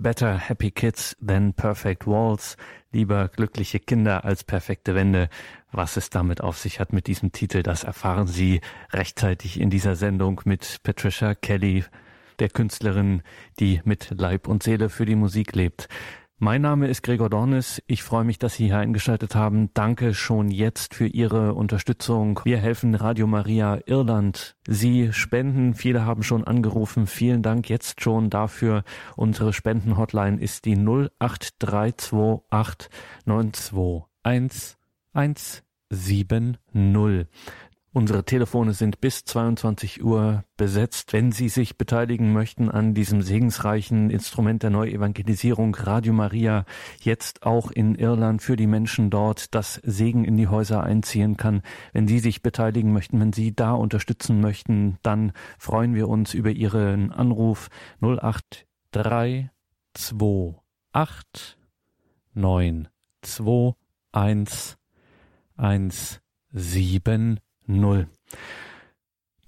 Better Happy Kids Than Perfect Walls. Lieber glückliche Kinder als perfekte Wände. Was es damit auf sich hat mit diesem Titel, das erfahren Sie rechtzeitig in dieser Sendung mit Patricia Kelly, der Künstlerin, die mit Leib und Seele für die Musik lebt. Mein Name ist Gregor Dornis. Ich freue mich, dass Sie hier eingeschaltet haben. Danke schon jetzt für Ihre Unterstützung. Wir helfen Radio Maria Irland. Sie spenden. Viele haben schon angerufen. Vielen Dank jetzt schon dafür. Unsere Spendenhotline ist die 08328 921 170. Unsere Telefone sind bis 22 Uhr besetzt. Wenn Sie sich beteiligen möchten an diesem segensreichen Instrument der Neuevangelisierung Radio Maria, jetzt auch in Irland für die Menschen dort, das Segen in die Häuser einziehen kann. Wenn Sie sich beteiligen möchten, wenn Sie da unterstützen möchten, dann freuen wir uns über Ihren Anruf 08328 921 170 null.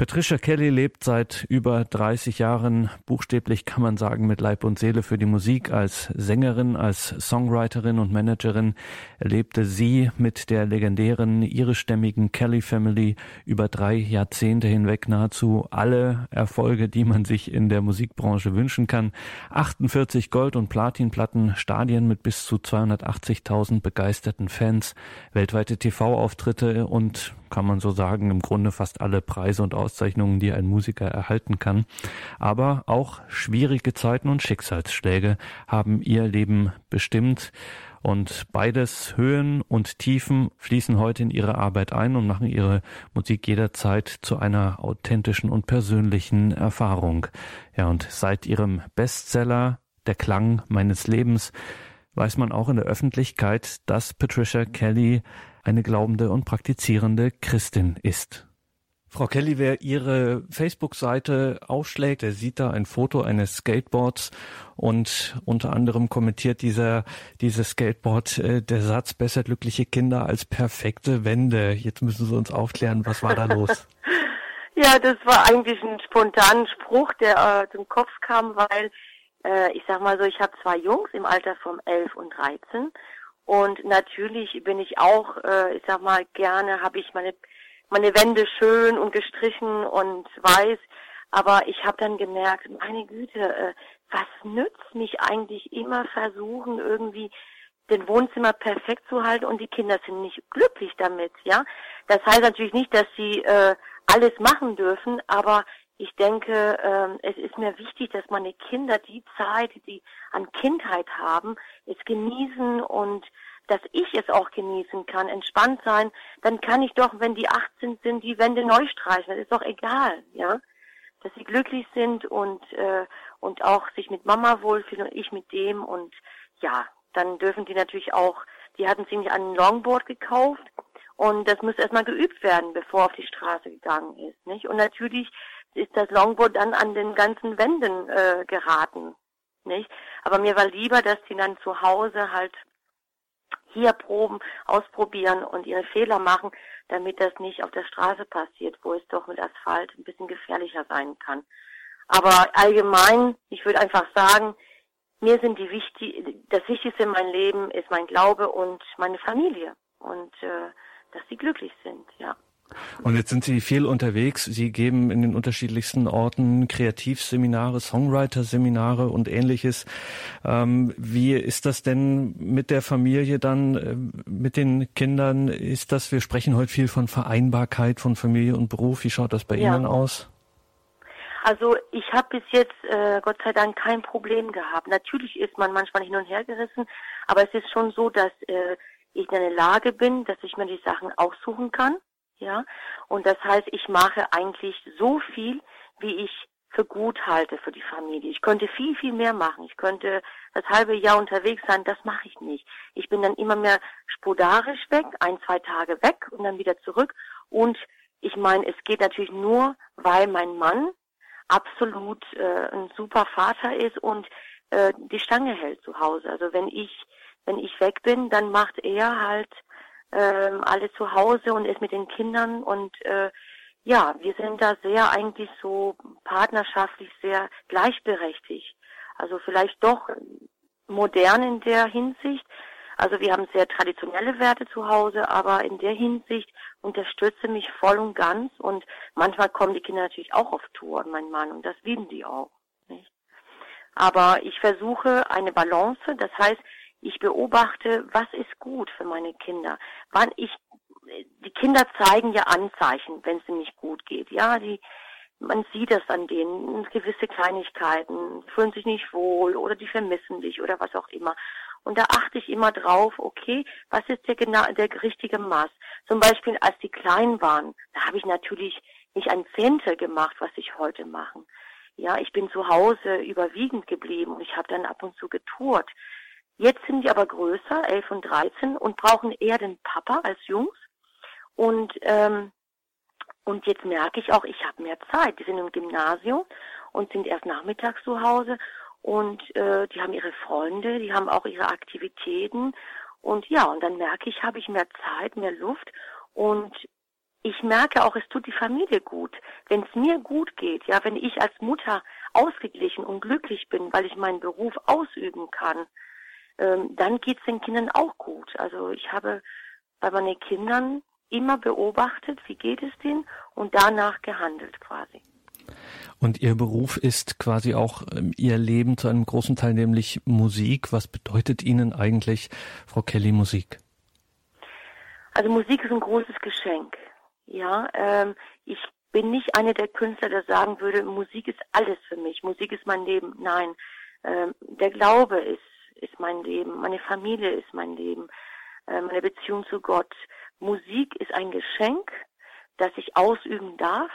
Patricia Kelly lebt seit über 30 Jahren, buchstäblich kann man sagen, mit Leib und Seele für die Musik. Als Sängerin, als Songwriterin und Managerin erlebte sie mit der legendären irischstämmigen Kelly Family über drei Jahrzehnte hinweg nahezu alle Erfolge, die man sich in der Musikbranche wünschen kann. 48 Gold- und Platinplatten, Stadien mit bis zu 280.000 begeisterten Fans, weltweite TV-Auftritte und kann man so sagen, im Grunde fast alle Preise und Auszeichnungen, die ein Musiker erhalten kann. Aber auch schwierige Zeiten und Schicksalsschläge haben ihr Leben bestimmt. Und beides Höhen und Tiefen fließen heute in ihre Arbeit ein und machen ihre Musik jederzeit zu einer authentischen und persönlichen Erfahrung. Ja, und seit ihrem Bestseller Der Klang meines Lebens weiß man auch in der Öffentlichkeit, dass Patricia Kelly eine glaubende und praktizierende Christin ist. Frau Kelly, wer Ihre Facebook-Seite aufschlägt, der sieht da ein Foto eines Skateboards und unter anderem kommentiert dieser dieses Skateboard äh, der Satz besser glückliche Kinder als perfekte Wände. Jetzt müssen Sie uns aufklären, was war da los? ja, das war eigentlich ein spontaner Spruch, der äh, zum Kopf kam, weil äh, ich sag mal so, ich habe zwei Jungs im Alter von 11 und 13 und natürlich bin ich auch, äh, ich sag mal, gerne habe ich meine meine Wände schön und gestrichen und weiß. Aber ich habe dann gemerkt, meine Güte, äh, was nützt mich eigentlich immer versuchen, irgendwie den Wohnzimmer perfekt zu halten und die Kinder sind nicht glücklich damit, ja. Das heißt natürlich nicht, dass sie äh, alles machen dürfen, aber ich denke, äh, es ist mir wichtig, dass meine Kinder die Zeit, die sie an Kindheit haben, es genießen und dass ich es auch genießen kann, entspannt sein, dann kann ich doch, wenn die 18 sind, die Wände neu streichen. Das ist doch egal, ja. Dass sie glücklich sind und, äh, und auch sich mit Mama wohlfühlen und ich mit dem und ja, dann dürfen die natürlich auch, die hatten ziemlich ein Longboard gekauft und das muss erstmal geübt werden, bevor auf die Straße gegangen ist, nicht? Und natürlich ist das Longboard dann an den ganzen Wänden äh, geraten, nicht? Aber mir war lieber, dass die dann zu Hause halt hier proben, ausprobieren und ihre Fehler machen, damit das nicht auf der Straße passiert, wo es doch mit Asphalt ein bisschen gefährlicher sein kann. Aber allgemein, ich würde einfach sagen, mir sind die wichtig, das Wichtigste in meinem Leben ist mein Glaube und meine Familie und äh, dass sie glücklich sind, ja. Und jetzt sind Sie viel unterwegs. Sie geben in den unterschiedlichsten Orten Kreativseminare, Songwriter-Seminare und ähnliches. Ähm, wie ist das denn mit der Familie dann, äh, mit den Kindern? Ist das, wir sprechen heute viel von Vereinbarkeit von Familie und Beruf. Wie schaut das bei ja. Ihnen aus? Also ich habe bis jetzt äh, Gott sei Dank kein Problem gehabt. Natürlich ist man manchmal hin und her gerissen, aber es ist schon so, dass äh, ich in der Lage bin, dass ich mir die Sachen aussuchen kann ja. Und das heißt, ich mache eigentlich so viel, wie ich für gut halte für die Familie. Ich könnte viel, viel mehr machen. Ich könnte das halbe Jahr unterwegs sein, das mache ich nicht. Ich bin dann immer mehr spodarisch weg, ein, zwei Tage weg und dann wieder zurück. Und ich meine, es geht natürlich nur, weil mein Mann absolut äh, ein super Vater ist und äh, die Stange hält zu Hause. Also wenn ich, wenn ich weg bin, dann macht er halt ähm, alle zu Hause und ist mit den Kindern und äh, ja, wir sind da sehr eigentlich so partnerschaftlich sehr gleichberechtigt. Also vielleicht doch modern in der Hinsicht. Also wir haben sehr traditionelle Werte zu Hause, aber in der Hinsicht unterstütze mich voll und ganz und manchmal kommen die Kinder natürlich auch auf Tour mein Mann und das lieben die auch. Nicht? Aber ich versuche eine Balance, das heißt, ich beobachte, was ist gut für meine Kinder. Wann ich, die Kinder zeigen ja Anzeichen, wenn es ihnen nicht gut geht. Ja, die, man sieht das an denen, gewisse Kleinigkeiten, fühlen sich nicht wohl oder die vermissen dich oder was auch immer. Und da achte ich immer drauf, okay, was ist der genau der richtige Maß? Zum Beispiel, als die klein waren, da habe ich natürlich nicht ein Zehntel gemacht, was ich heute mache. Ja, ich bin zu Hause überwiegend geblieben und ich habe dann ab und zu getourt. Jetzt sind die aber größer, elf und dreizehn, und brauchen eher den Papa als Jungs. Und ähm, und jetzt merke ich auch, ich habe mehr Zeit. Die sind im Gymnasium und sind erst nachmittags zu Hause und äh, die haben ihre Freunde, die haben auch ihre Aktivitäten und ja, und dann merke ich, habe ich mehr Zeit, mehr Luft und ich merke auch, es tut die Familie gut. Wenn es mir gut geht, ja, wenn ich als Mutter ausgeglichen und glücklich bin, weil ich meinen Beruf ausüben kann, ähm, dann geht es den Kindern auch gut. Also ich habe bei meinen Kindern immer beobachtet, wie geht es denen und danach gehandelt quasi. Und Ihr Beruf ist quasi auch ähm, Ihr Leben zu einem großen Teil, nämlich Musik. Was bedeutet Ihnen eigentlich, Frau Kelly, Musik? Also Musik ist ein großes Geschenk. Ja, ähm, ich bin nicht eine der Künstler, der sagen würde, Musik ist alles für mich, Musik ist mein Leben. Nein, ähm, der Glaube ist, ist mein Leben, meine Familie ist mein Leben, äh, meine Beziehung zu Gott. Musik ist ein Geschenk, das ich ausüben darf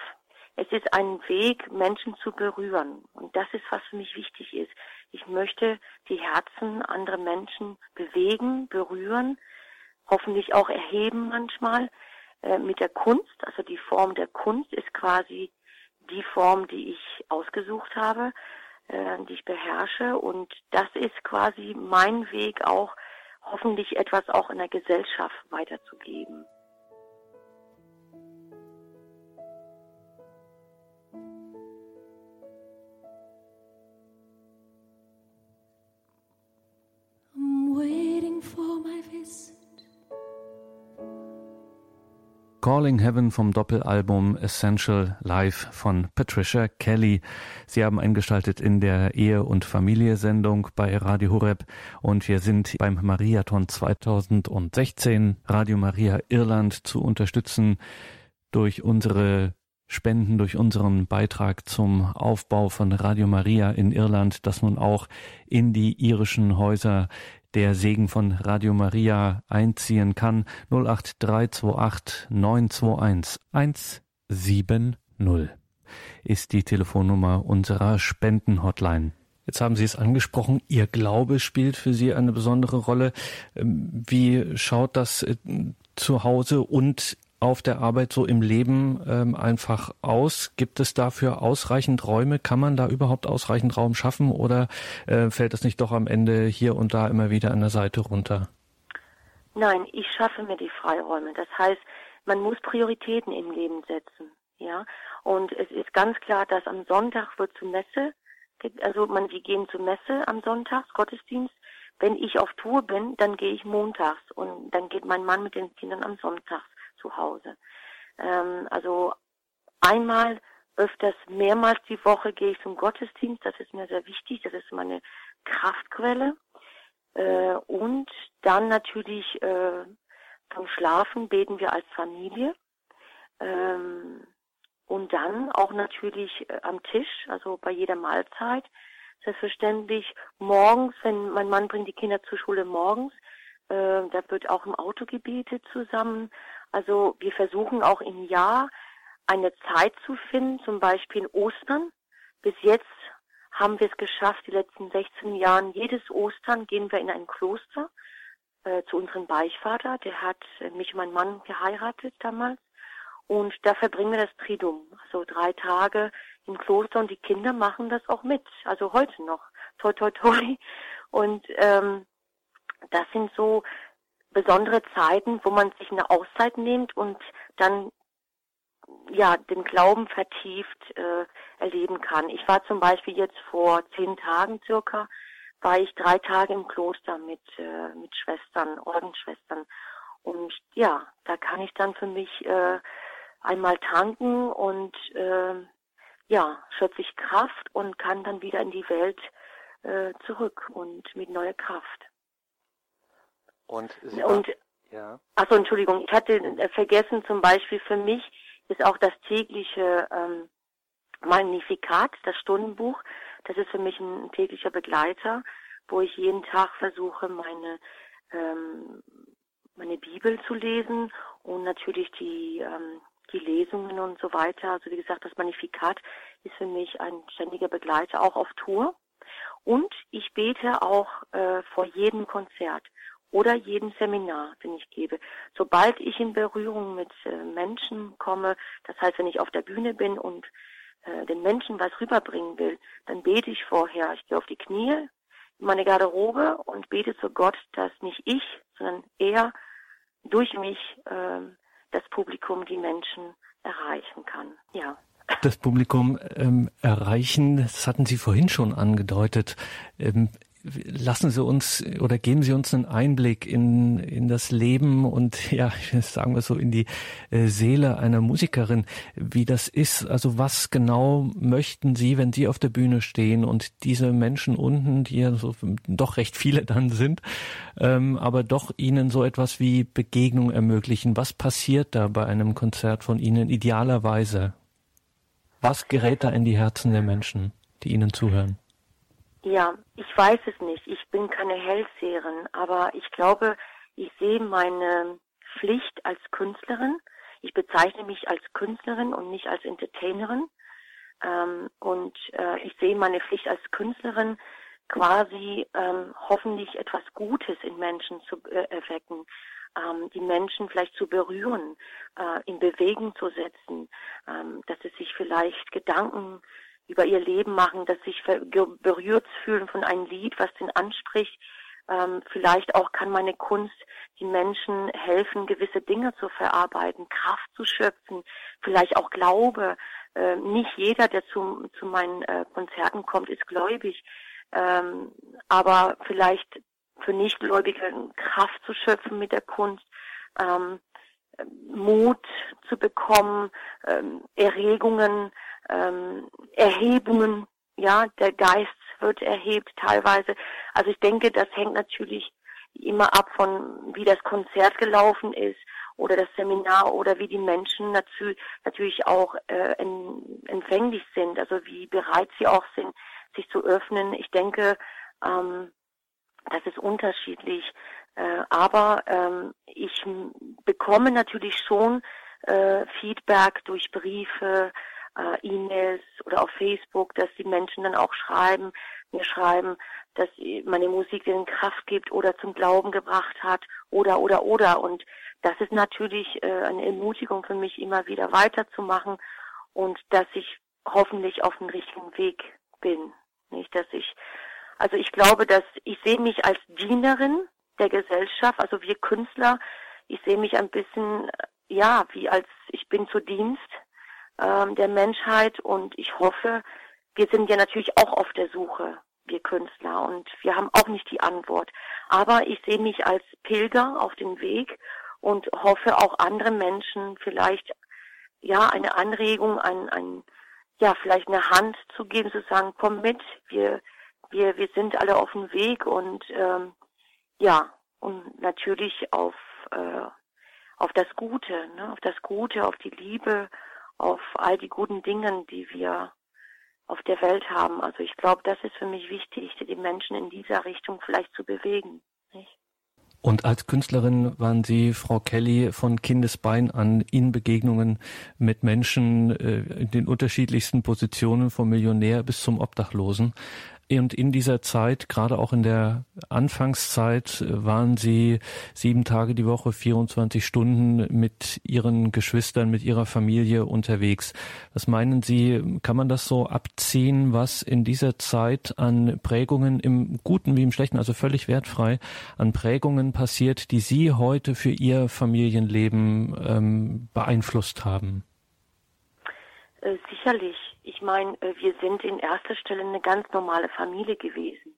es ist ein Weg, Menschen zu berühren. Und das ist, was für mich wichtig ist. Ich möchte die Herzen anderer Menschen bewegen, berühren, hoffentlich auch erheben manchmal äh, mit der Kunst. Also die Form der Kunst ist quasi die Form, die ich ausgesucht habe, äh, die ich beherrsche. Und das ist quasi mein Weg auch, hoffentlich etwas auch in der Gesellschaft weiterzugeben. Calling Heaven vom Doppelalbum Essential Life von Patricia Kelly. Sie haben eingeschaltet in der Ehe- und Familie-Sendung bei Radio Horeb und wir sind beim Mariathon 2016 Radio Maria Irland zu unterstützen durch unsere Spenden durch unseren Beitrag zum Aufbau von Radio Maria in Irland, das nun auch in die irischen Häuser der Segen von Radio Maria einziehen kann. 08328 921 170 ist die Telefonnummer unserer Spendenhotline. Jetzt haben Sie es angesprochen, Ihr Glaube spielt für Sie eine besondere Rolle. Ähm, wie schaut das äh, zu Hause und auf der Arbeit so im Leben ähm, einfach aus? Gibt es dafür ausreichend Räume? Kann man da überhaupt ausreichend Raum schaffen oder äh, fällt es nicht doch am Ende hier und da immer wieder an der Seite runter? Nein, ich schaffe mir die Freiräume. Das heißt, man muss Prioritäten im Leben setzen. Ja, und es ist ganz klar, dass am Sonntag wird zur Messe, also man, wir gehen zur Messe am Sonntag, Gottesdienst. Wenn ich auf Tour bin, dann gehe ich montags und dann geht mein Mann mit den Kindern am Sonntag zu Hause. Ähm, also einmal, öfters, mehrmals die Woche gehe ich zum Gottesdienst. Das ist mir sehr wichtig. Das ist meine Kraftquelle. Äh, und dann natürlich äh, vom Schlafen beten wir als Familie. Ähm, und dann auch natürlich äh, am Tisch, also bei jeder Mahlzeit. Selbstverständlich morgens, wenn mein Mann bringt die Kinder zur Schule morgens, äh, da wird auch im Auto gebetet zusammen. Also wir versuchen auch im Jahr eine Zeit zu finden, zum Beispiel in Ostern. Bis jetzt haben wir es geschafft, die letzten 16 Jahren, jedes Ostern gehen wir in ein Kloster äh, zu unserem Beichvater. Der hat äh, mich und meinen Mann geheiratet damals. Und da verbringen wir das Triduum, also drei Tage im Kloster und die Kinder machen das auch mit, also heute noch, toi toi toi. Und ähm, das sind so besondere Zeiten, wo man sich eine Auszeit nimmt und dann ja den Glauben vertieft äh, erleben kann. Ich war zum Beispiel jetzt vor zehn Tagen circa, war ich drei Tage im Kloster mit äh, mit Schwestern, Ordensschwestern und ja, da kann ich dann für mich äh, einmal tanken und äh, ja schöpfe ich Kraft und kann dann wieder in die Welt äh, zurück und mit neuer Kraft. Und, Sie und ja. Achso, Entschuldigung, ich hatte äh, vergessen, zum Beispiel für mich ist auch das tägliche ähm, Magnifikat, das Stundenbuch. Das ist für mich ein täglicher Begleiter, wo ich jeden Tag versuche, meine ähm, meine Bibel zu lesen und natürlich die ähm, die Lesungen und so weiter. Also wie gesagt, das Magnifikat ist für mich ein ständiger Begleiter, auch auf Tour. Und ich bete auch äh, vor jedem Konzert oder jedem Seminar, den ich gebe. Sobald ich in Berührung mit äh, Menschen komme, das heißt, wenn ich auf der Bühne bin und äh, den Menschen was rüberbringen will, dann bete ich vorher. Ich gehe auf die Knie in meine Garderobe und bete zu Gott, dass nicht ich, sondern er durch mich äh, das Publikum, die Menschen erreichen kann. Ja das Publikum ähm, erreichen. Das hatten Sie vorhin schon angedeutet. Ähm, lassen Sie uns oder geben Sie uns einen Einblick in, in das Leben und ja, sagen wir so, in die äh, Seele einer Musikerin, wie das ist. Also was genau möchten Sie, wenn Sie auf der Bühne stehen und diese Menschen unten, die ja so doch recht viele dann sind, ähm, aber doch Ihnen so etwas wie Begegnung ermöglichen? Was passiert da bei einem Konzert von Ihnen idealerweise? Was gerät da in die Herzen der Menschen, die Ihnen zuhören? Ja, ich weiß es nicht. Ich bin keine Hellseherin, aber ich glaube, ich sehe meine Pflicht als Künstlerin. Ich bezeichne mich als Künstlerin und nicht als Entertainerin. Ähm, und äh, ich sehe meine Pflicht als Künstlerin quasi ähm, hoffentlich etwas Gutes in Menschen zu äh, erwecken, ähm, die Menschen vielleicht zu berühren, äh, in Bewegung zu setzen, ähm, dass sie sich vielleicht Gedanken über ihr Leben machen, dass sich berührt fühlen von einem Lied, was den anspricht. Ähm, vielleicht auch kann meine Kunst die Menschen helfen, gewisse Dinge zu verarbeiten, Kraft zu schöpfen, vielleicht auch Glaube. Äh, nicht jeder, der zu, zu meinen äh, Konzerten kommt, ist gläubig, ähm, aber vielleicht für Nichtgläubige Kraft zu schöpfen mit der Kunst. Ähm, Mut zu bekommen, ähm, Erregungen, ähm, Erhebungen, ja, der Geist wird erhebt teilweise. Also ich denke, das hängt natürlich immer ab von, wie das Konzert gelaufen ist oder das Seminar oder wie die Menschen natürlich, natürlich auch äh, empfänglich sind, also wie bereit sie auch sind, sich zu öffnen. Ich denke, ähm, das ist unterschiedlich. Äh, aber ähm, ich bekomme natürlich schon äh, Feedback durch Briefe, äh, E-Mails oder auf Facebook, dass die Menschen dann auch schreiben, mir schreiben, dass meine Musik ihnen Kraft gibt oder zum Glauben gebracht hat oder oder oder. Und das ist natürlich äh, eine Ermutigung für mich immer wieder weiterzumachen und dass ich hoffentlich auf dem richtigen Weg bin, nicht dass ich also ich glaube, dass ich sehe mich als Dienerin der Gesellschaft, also wir Künstler, ich sehe mich ein bisschen ja, wie als ich bin zu Dienst ähm, der Menschheit. Und ich hoffe, wir sind ja natürlich auch auf der Suche, wir Künstler, und wir haben auch nicht die Antwort. Aber ich sehe mich als Pilger auf dem Weg und hoffe auch andere Menschen vielleicht ja eine Anregung, ein, ein ja vielleicht eine Hand zu geben, zu sagen, komm mit, wir wir wir sind alle auf dem Weg. Und ähm, ja und natürlich auf äh, auf das Gute, ne, auf das Gute, auf die Liebe, auf all die guten Dinge, die wir auf der Welt haben. Also ich glaube, das ist für mich wichtig, die Menschen in dieser Richtung vielleicht zu bewegen. Nicht? Und als Künstlerin waren Sie, Frau Kelly, von Kindesbein an in Begegnungen mit Menschen äh, in den unterschiedlichsten Positionen, vom Millionär bis zum Obdachlosen. Und in dieser Zeit, gerade auch in der Anfangszeit, waren Sie sieben Tage die Woche, 24 Stunden mit Ihren Geschwistern, mit Ihrer Familie unterwegs. Was meinen Sie, kann man das so abziehen, was in dieser Zeit an Prägungen im Guten wie im Schlechten, also völlig wertfrei, an Prägungen passiert, die Sie heute für Ihr Familienleben ähm, beeinflusst haben? Äh, sicherlich. Ich meine, äh, wir sind in erster Stelle eine ganz normale Familie gewesen.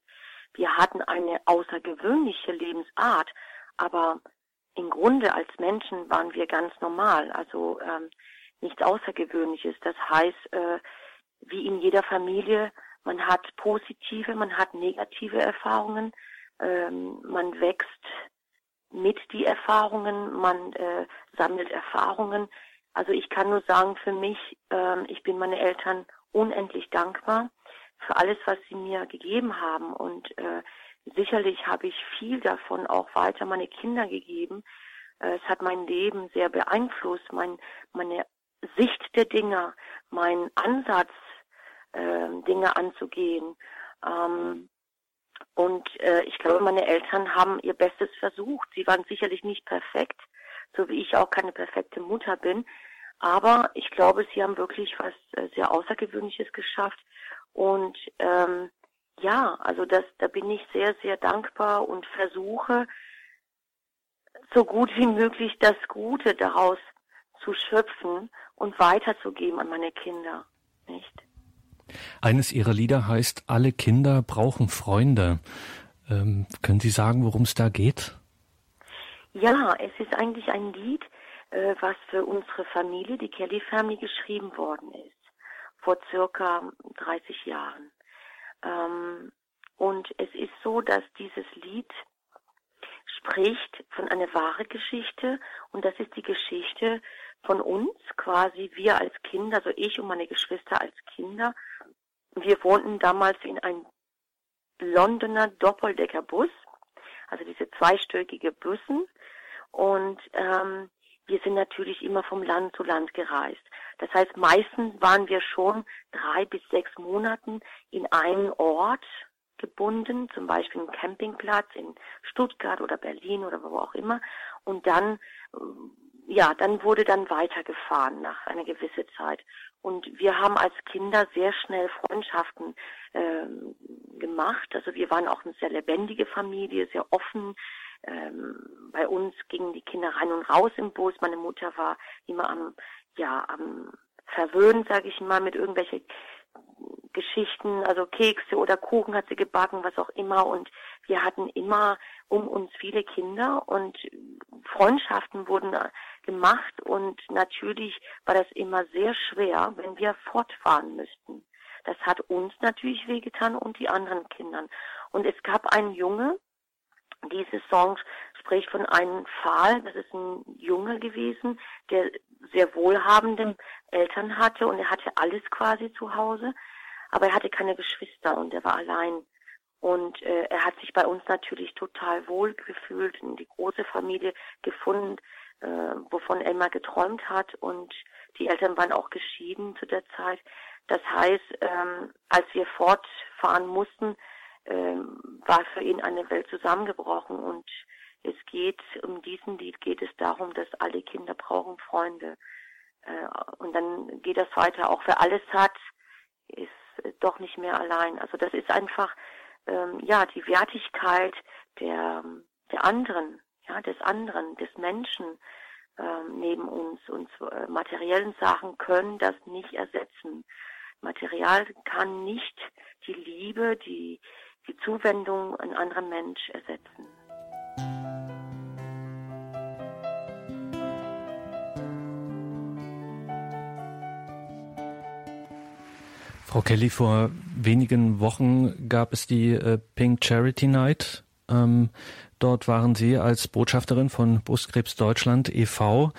Wir hatten eine außergewöhnliche Lebensart, aber im Grunde als Menschen waren wir ganz normal, also ähm, nichts Außergewöhnliches. Das heißt, äh, wie in jeder Familie, man hat positive, man hat negative Erfahrungen, ähm, man wächst mit die Erfahrungen, man äh, sammelt Erfahrungen. Also ich kann nur sagen, für mich, ähm, ich bin meine Eltern unendlich dankbar für alles, was sie mir gegeben haben. Und äh, sicherlich habe ich viel davon auch weiter meine Kinder gegeben. Äh, es hat mein Leben sehr beeinflusst, mein, meine Sicht der Dinge, mein Ansatz, äh, Dinge anzugehen. Ähm, und äh, ich glaube, meine Eltern haben ihr Bestes versucht. Sie waren sicherlich nicht perfekt, so wie ich auch keine perfekte Mutter bin. Aber ich glaube, sie haben wirklich was äh, sehr Außergewöhnliches geschafft. Und ähm, ja, also das, da bin ich sehr, sehr dankbar und versuche so gut wie möglich das Gute daraus zu schöpfen und weiterzugeben an meine Kinder, nicht? Eines Ihrer Lieder heißt Alle Kinder brauchen Freunde. Ähm, können Sie sagen, worum es da geht? Ja, es ist eigentlich ein Lied, äh, was für unsere Familie, die Kelly Family, geschrieben worden ist. Vor circa 30 Jahren. Ähm, und es ist so, dass dieses Lied spricht von einer wahren Geschichte und das ist die Geschichte von uns, quasi wir als Kinder, also ich und meine Geschwister als Kinder. Wir wohnten damals in einem Londoner Doppeldeckerbus, also diese zweistöckige Bussen und ähm, wir sind natürlich immer vom Land zu Land gereist. Das heißt, meistens waren wir schon drei bis sechs Monaten in einen Ort gebunden, zum Beispiel einen Campingplatz in Stuttgart oder Berlin oder wo auch immer. Und dann, äh, ja, dann wurde dann weitergefahren nach einer gewissen Zeit. Und wir haben als Kinder sehr schnell Freundschaften äh, gemacht. Also wir waren auch eine sehr lebendige Familie, sehr offen. Ähm, bei uns gingen die Kinder rein und raus im Bus. Meine Mutter war immer am, ja, am verwöhnen, sage ich mal, mit irgendwelchen Geschichten, also Kekse oder Kuchen hat sie gebacken, was auch immer. Und wir hatten immer um uns viele Kinder und Freundschaften wurden gemacht. Und natürlich war das immer sehr schwer, wenn wir fortfahren müssten. Das hat uns natürlich wehgetan und die anderen Kindern. Und es gab einen Junge, diese Song spricht von einem Pfahl, das ist ein Junge gewesen, der sehr wohlhabende Eltern hatte und er hatte alles quasi zu Hause, aber er hatte keine Geschwister und er war allein. Und äh, er hat sich bei uns natürlich total wohl gefühlt und die große Familie gefunden, äh, wovon immer geträumt hat. Und die Eltern waren auch geschieden zu der Zeit. Das heißt, ähm, als wir fortfahren mussten, ähm, war für ihn eine Welt zusammengebrochen und es geht, um diesen Lied geht es darum, dass alle Kinder brauchen Freunde. Äh, und dann geht das weiter, auch wer alles hat, ist doch nicht mehr allein. Also das ist einfach, ähm, ja, die Wertigkeit der, der anderen, ja, des anderen, des Menschen ähm, neben uns. Und äh, materiellen Sachen können das nicht ersetzen. Material kann nicht die Liebe, die, die Zuwendung an anderen Mensch ersetzen. Frau Kelly, vor wenigen Wochen gab es die äh, Pink Charity Night. Ähm, dort waren Sie als Botschafterin von Brustkrebs Deutschland e.V.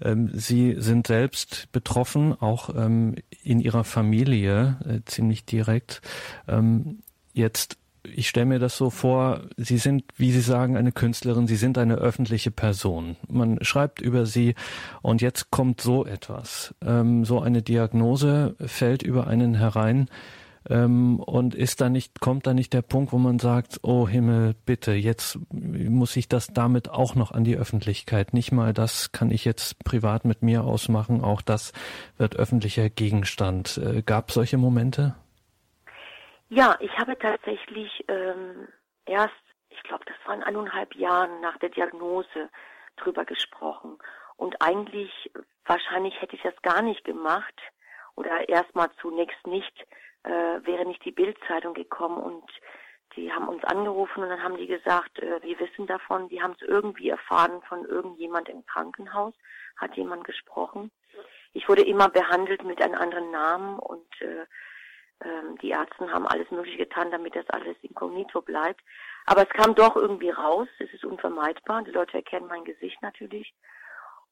Ähm, Sie sind selbst betroffen, auch ähm, in Ihrer Familie äh, ziemlich direkt. Ähm, jetzt ich stelle mir das so vor, Sie sind, wie Sie sagen, eine Künstlerin, Sie sind eine öffentliche Person. Man schreibt über Sie und jetzt kommt so etwas. Ähm, so eine Diagnose fällt über einen herein. Ähm, und ist da nicht, kommt da nicht der Punkt, wo man sagt, oh Himmel, bitte, jetzt muss ich das damit auch noch an die Öffentlichkeit. Nicht mal das kann ich jetzt privat mit mir ausmachen, auch das wird öffentlicher Gegenstand. Äh, gab solche Momente? Ja, ich habe tatsächlich ähm, erst, ich glaube, das waren eineinhalb Jahren nach der Diagnose drüber gesprochen. Und eigentlich, wahrscheinlich hätte ich das gar nicht gemacht oder erstmal zunächst nicht, äh, wäre nicht die Bildzeitung gekommen und die haben uns angerufen und dann haben die gesagt, äh, wir wissen davon, die haben es irgendwie erfahren von irgendjemand im Krankenhaus, hat jemand gesprochen. Ich wurde immer behandelt mit einem anderen Namen und äh, äh, die Ärzte haben alles Mögliche getan, damit das alles inkognito bleibt. Aber es kam doch irgendwie raus, es ist unvermeidbar, die Leute erkennen mein Gesicht natürlich.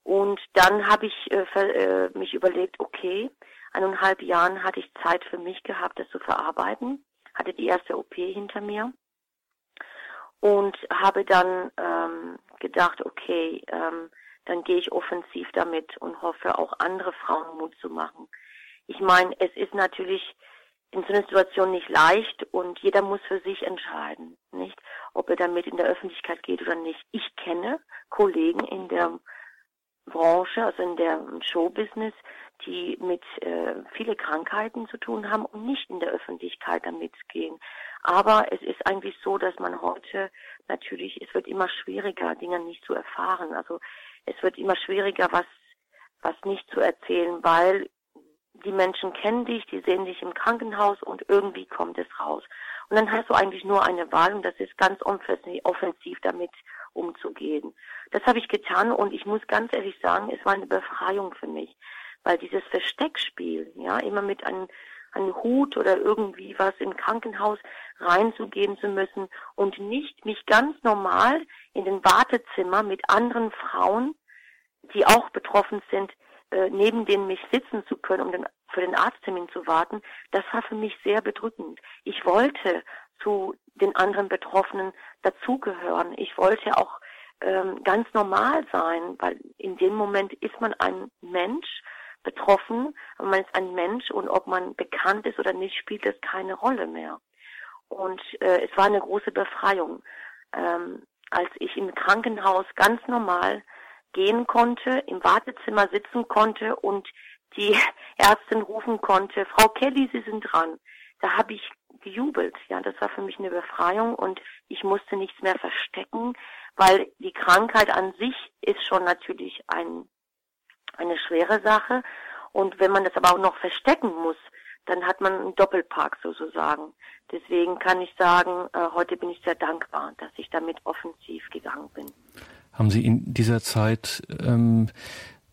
Und dann habe ich äh, äh, mich überlegt, okay, eineinhalb Jahren hatte ich Zeit für mich gehabt, das zu verarbeiten hatte die erste OP hinter mir und habe dann ähm, gedacht, okay, ähm, dann gehe ich offensiv damit und hoffe auch andere Frauen Mut zu machen. Ich meine, es ist natürlich in so einer Situation nicht leicht und jeder muss für sich entscheiden, nicht, ob er damit in der Öffentlichkeit geht oder nicht. Ich kenne Kollegen in der Branche, also in der Showbusiness, die mit äh, viele Krankheiten zu tun haben und nicht in der Öffentlichkeit damit gehen. Aber es ist eigentlich so, dass man heute natürlich, es wird immer schwieriger, Dinge nicht zu erfahren. Also es wird immer schwieriger, was, was nicht zu erzählen, weil die Menschen kennen dich, die sehen dich im Krankenhaus und irgendwie kommt es raus. Und dann hast du eigentlich nur eine Wahl und das ist ganz offensiv damit umzugehen. Das habe ich getan und ich muss ganz ehrlich sagen, es war eine Befreiung für mich, weil dieses Versteckspiel, ja, immer mit einem, einem Hut oder irgendwie was im Krankenhaus reinzugehen zu müssen und nicht mich ganz normal in den Wartezimmer mit anderen Frauen, die auch betroffen sind, äh, neben denen mich sitzen zu können, um den, für den Arzttermin zu warten, das war für mich sehr bedrückend. Ich wollte zu den anderen Betroffenen dazugehören. Ich wollte auch ähm, ganz normal sein, weil in dem Moment ist man ein Mensch betroffen, aber man ist ein Mensch und ob man bekannt ist oder nicht, spielt es keine Rolle mehr. Und äh, es war eine große Befreiung, ähm, als ich im Krankenhaus ganz normal gehen konnte, im Wartezimmer sitzen konnte und die Ärztin rufen konnte, Frau Kelly, Sie sind dran. Da habe ich gejubelt. Ja, das war für mich eine Befreiung und ich musste nichts mehr verstecken, weil die Krankheit an sich ist schon natürlich ein, eine schwere Sache. Und wenn man das aber auch noch verstecken muss, dann hat man einen Doppelpark sozusagen. Deswegen kann ich sagen, äh, heute bin ich sehr dankbar, dass ich damit offensiv gegangen bin. Haben Sie in dieser Zeit ähm,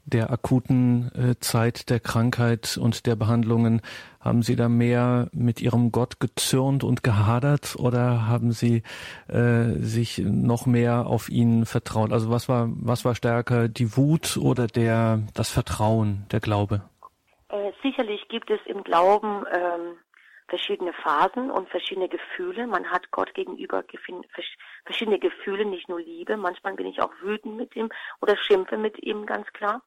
der akuten äh, Zeit der Krankheit und der Behandlungen, haben Sie da mehr mit Ihrem Gott gezürnt und gehadert oder haben Sie äh, sich noch mehr auf ihn vertraut? Also was war, was war stärker, die Wut oder der, das Vertrauen, der Glaube? Äh, sicherlich gibt es im Glauben ähm, verschiedene Phasen und verschiedene Gefühle. Man hat Gott gegenüber verschiedene Gefühle, nicht nur Liebe. Manchmal bin ich auch wütend mit ihm oder schimpfe mit ihm, ganz klar.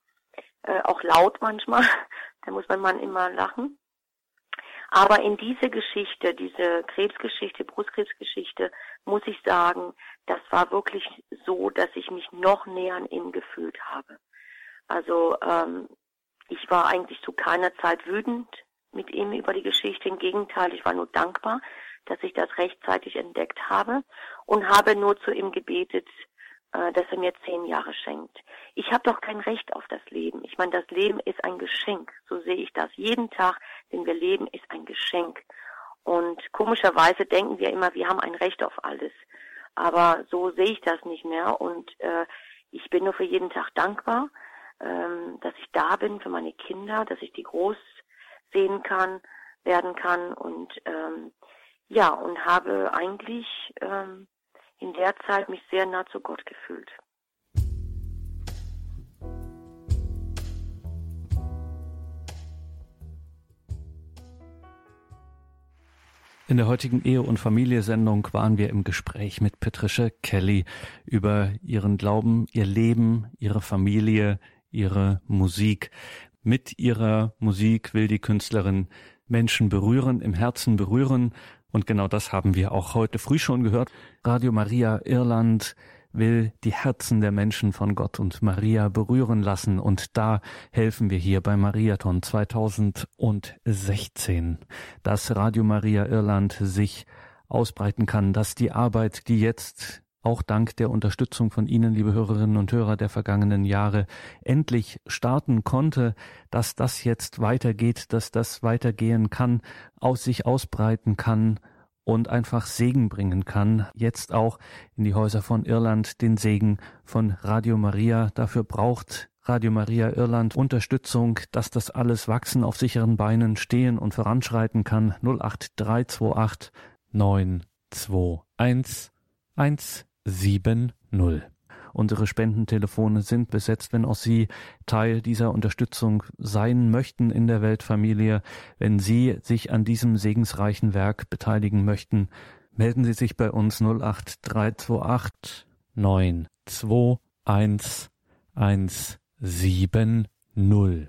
Äh, auch laut manchmal. da muss mein Mann immer lachen. Aber in diese Geschichte, diese Krebsgeschichte, Brustkrebsgeschichte, muss ich sagen, das war wirklich so, dass ich mich noch näher an ihm gefühlt habe. Also ähm, ich war eigentlich zu keiner Zeit wütend mit ihm über die Geschichte. Im Gegenteil, ich war nur dankbar, dass ich das rechtzeitig entdeckt habe und habe nur zu ihm gebetet, äh, dass er mir zehn Jahre schenkt. Ich habe doch kein Recht auf das Leben. Ich meine, das Leben ist ein Geschenk. So sehe ich das. Jeden Tag, den wir leben, ist ein Geschenk. Und komischerweise denken wir immer, wir haben ein Recht auf alles. Aber so sehe ich das nicht mehr. Und äh, ich bin nur für jeden Tag dankbar, ähm, dass ich da bin für meine Kinder, dass ich die groß sehen kann, werden kann und ähm, ja, und habe eigentlich ähm, in der Zeit mich sehr nah zu Gott gefühlt. In der heutigen Ehe- und Familie-Sendung waren wir im Gespräch mit Patricia Kelly über ihren Glauben, ihr Leben, ihre Familie, ihre Musik. Mit ihrer Musik will die Künstlerin Menschen berühren, im Herzen berühren. Und genau das haben wir auch heute früh schon gehört. Radio Maria Irland will die Herzen der Menschen von Gott und Maria berühren lassen. Und da helfen wir hier bei Mariathon 2016, dass Radio Maria Irland sich ausbreiten kann, dass die Arbeit, die jetzt auch dank der Unterstützung von Ihnen, liebe Hörerinnen und Hörer der vergangenen Jahre, endlich starten konnte, dass das jetzt weitergeht, dass das weitergehen kann, aus sich ausbreiten kann und einfach Segen bringen kann. Jetzt auch in die Häuser von Irland den Segen von Radio Maria. Dafür braucht Radio Maria Irland Unterstützung, dass das alles wachsen, auf sicheren Beinen stehen und voranschreiten kann. 08328 921 170. Unsere Spendentelefone sind besetzt, wenn auch Sie Teil dieser Unterstützung sein möchten in der Weltfamilie, wenn Sie sich an diesem segensreichen Werk beteiligen möchten, melden Sie sich bei uns 08328 921 170.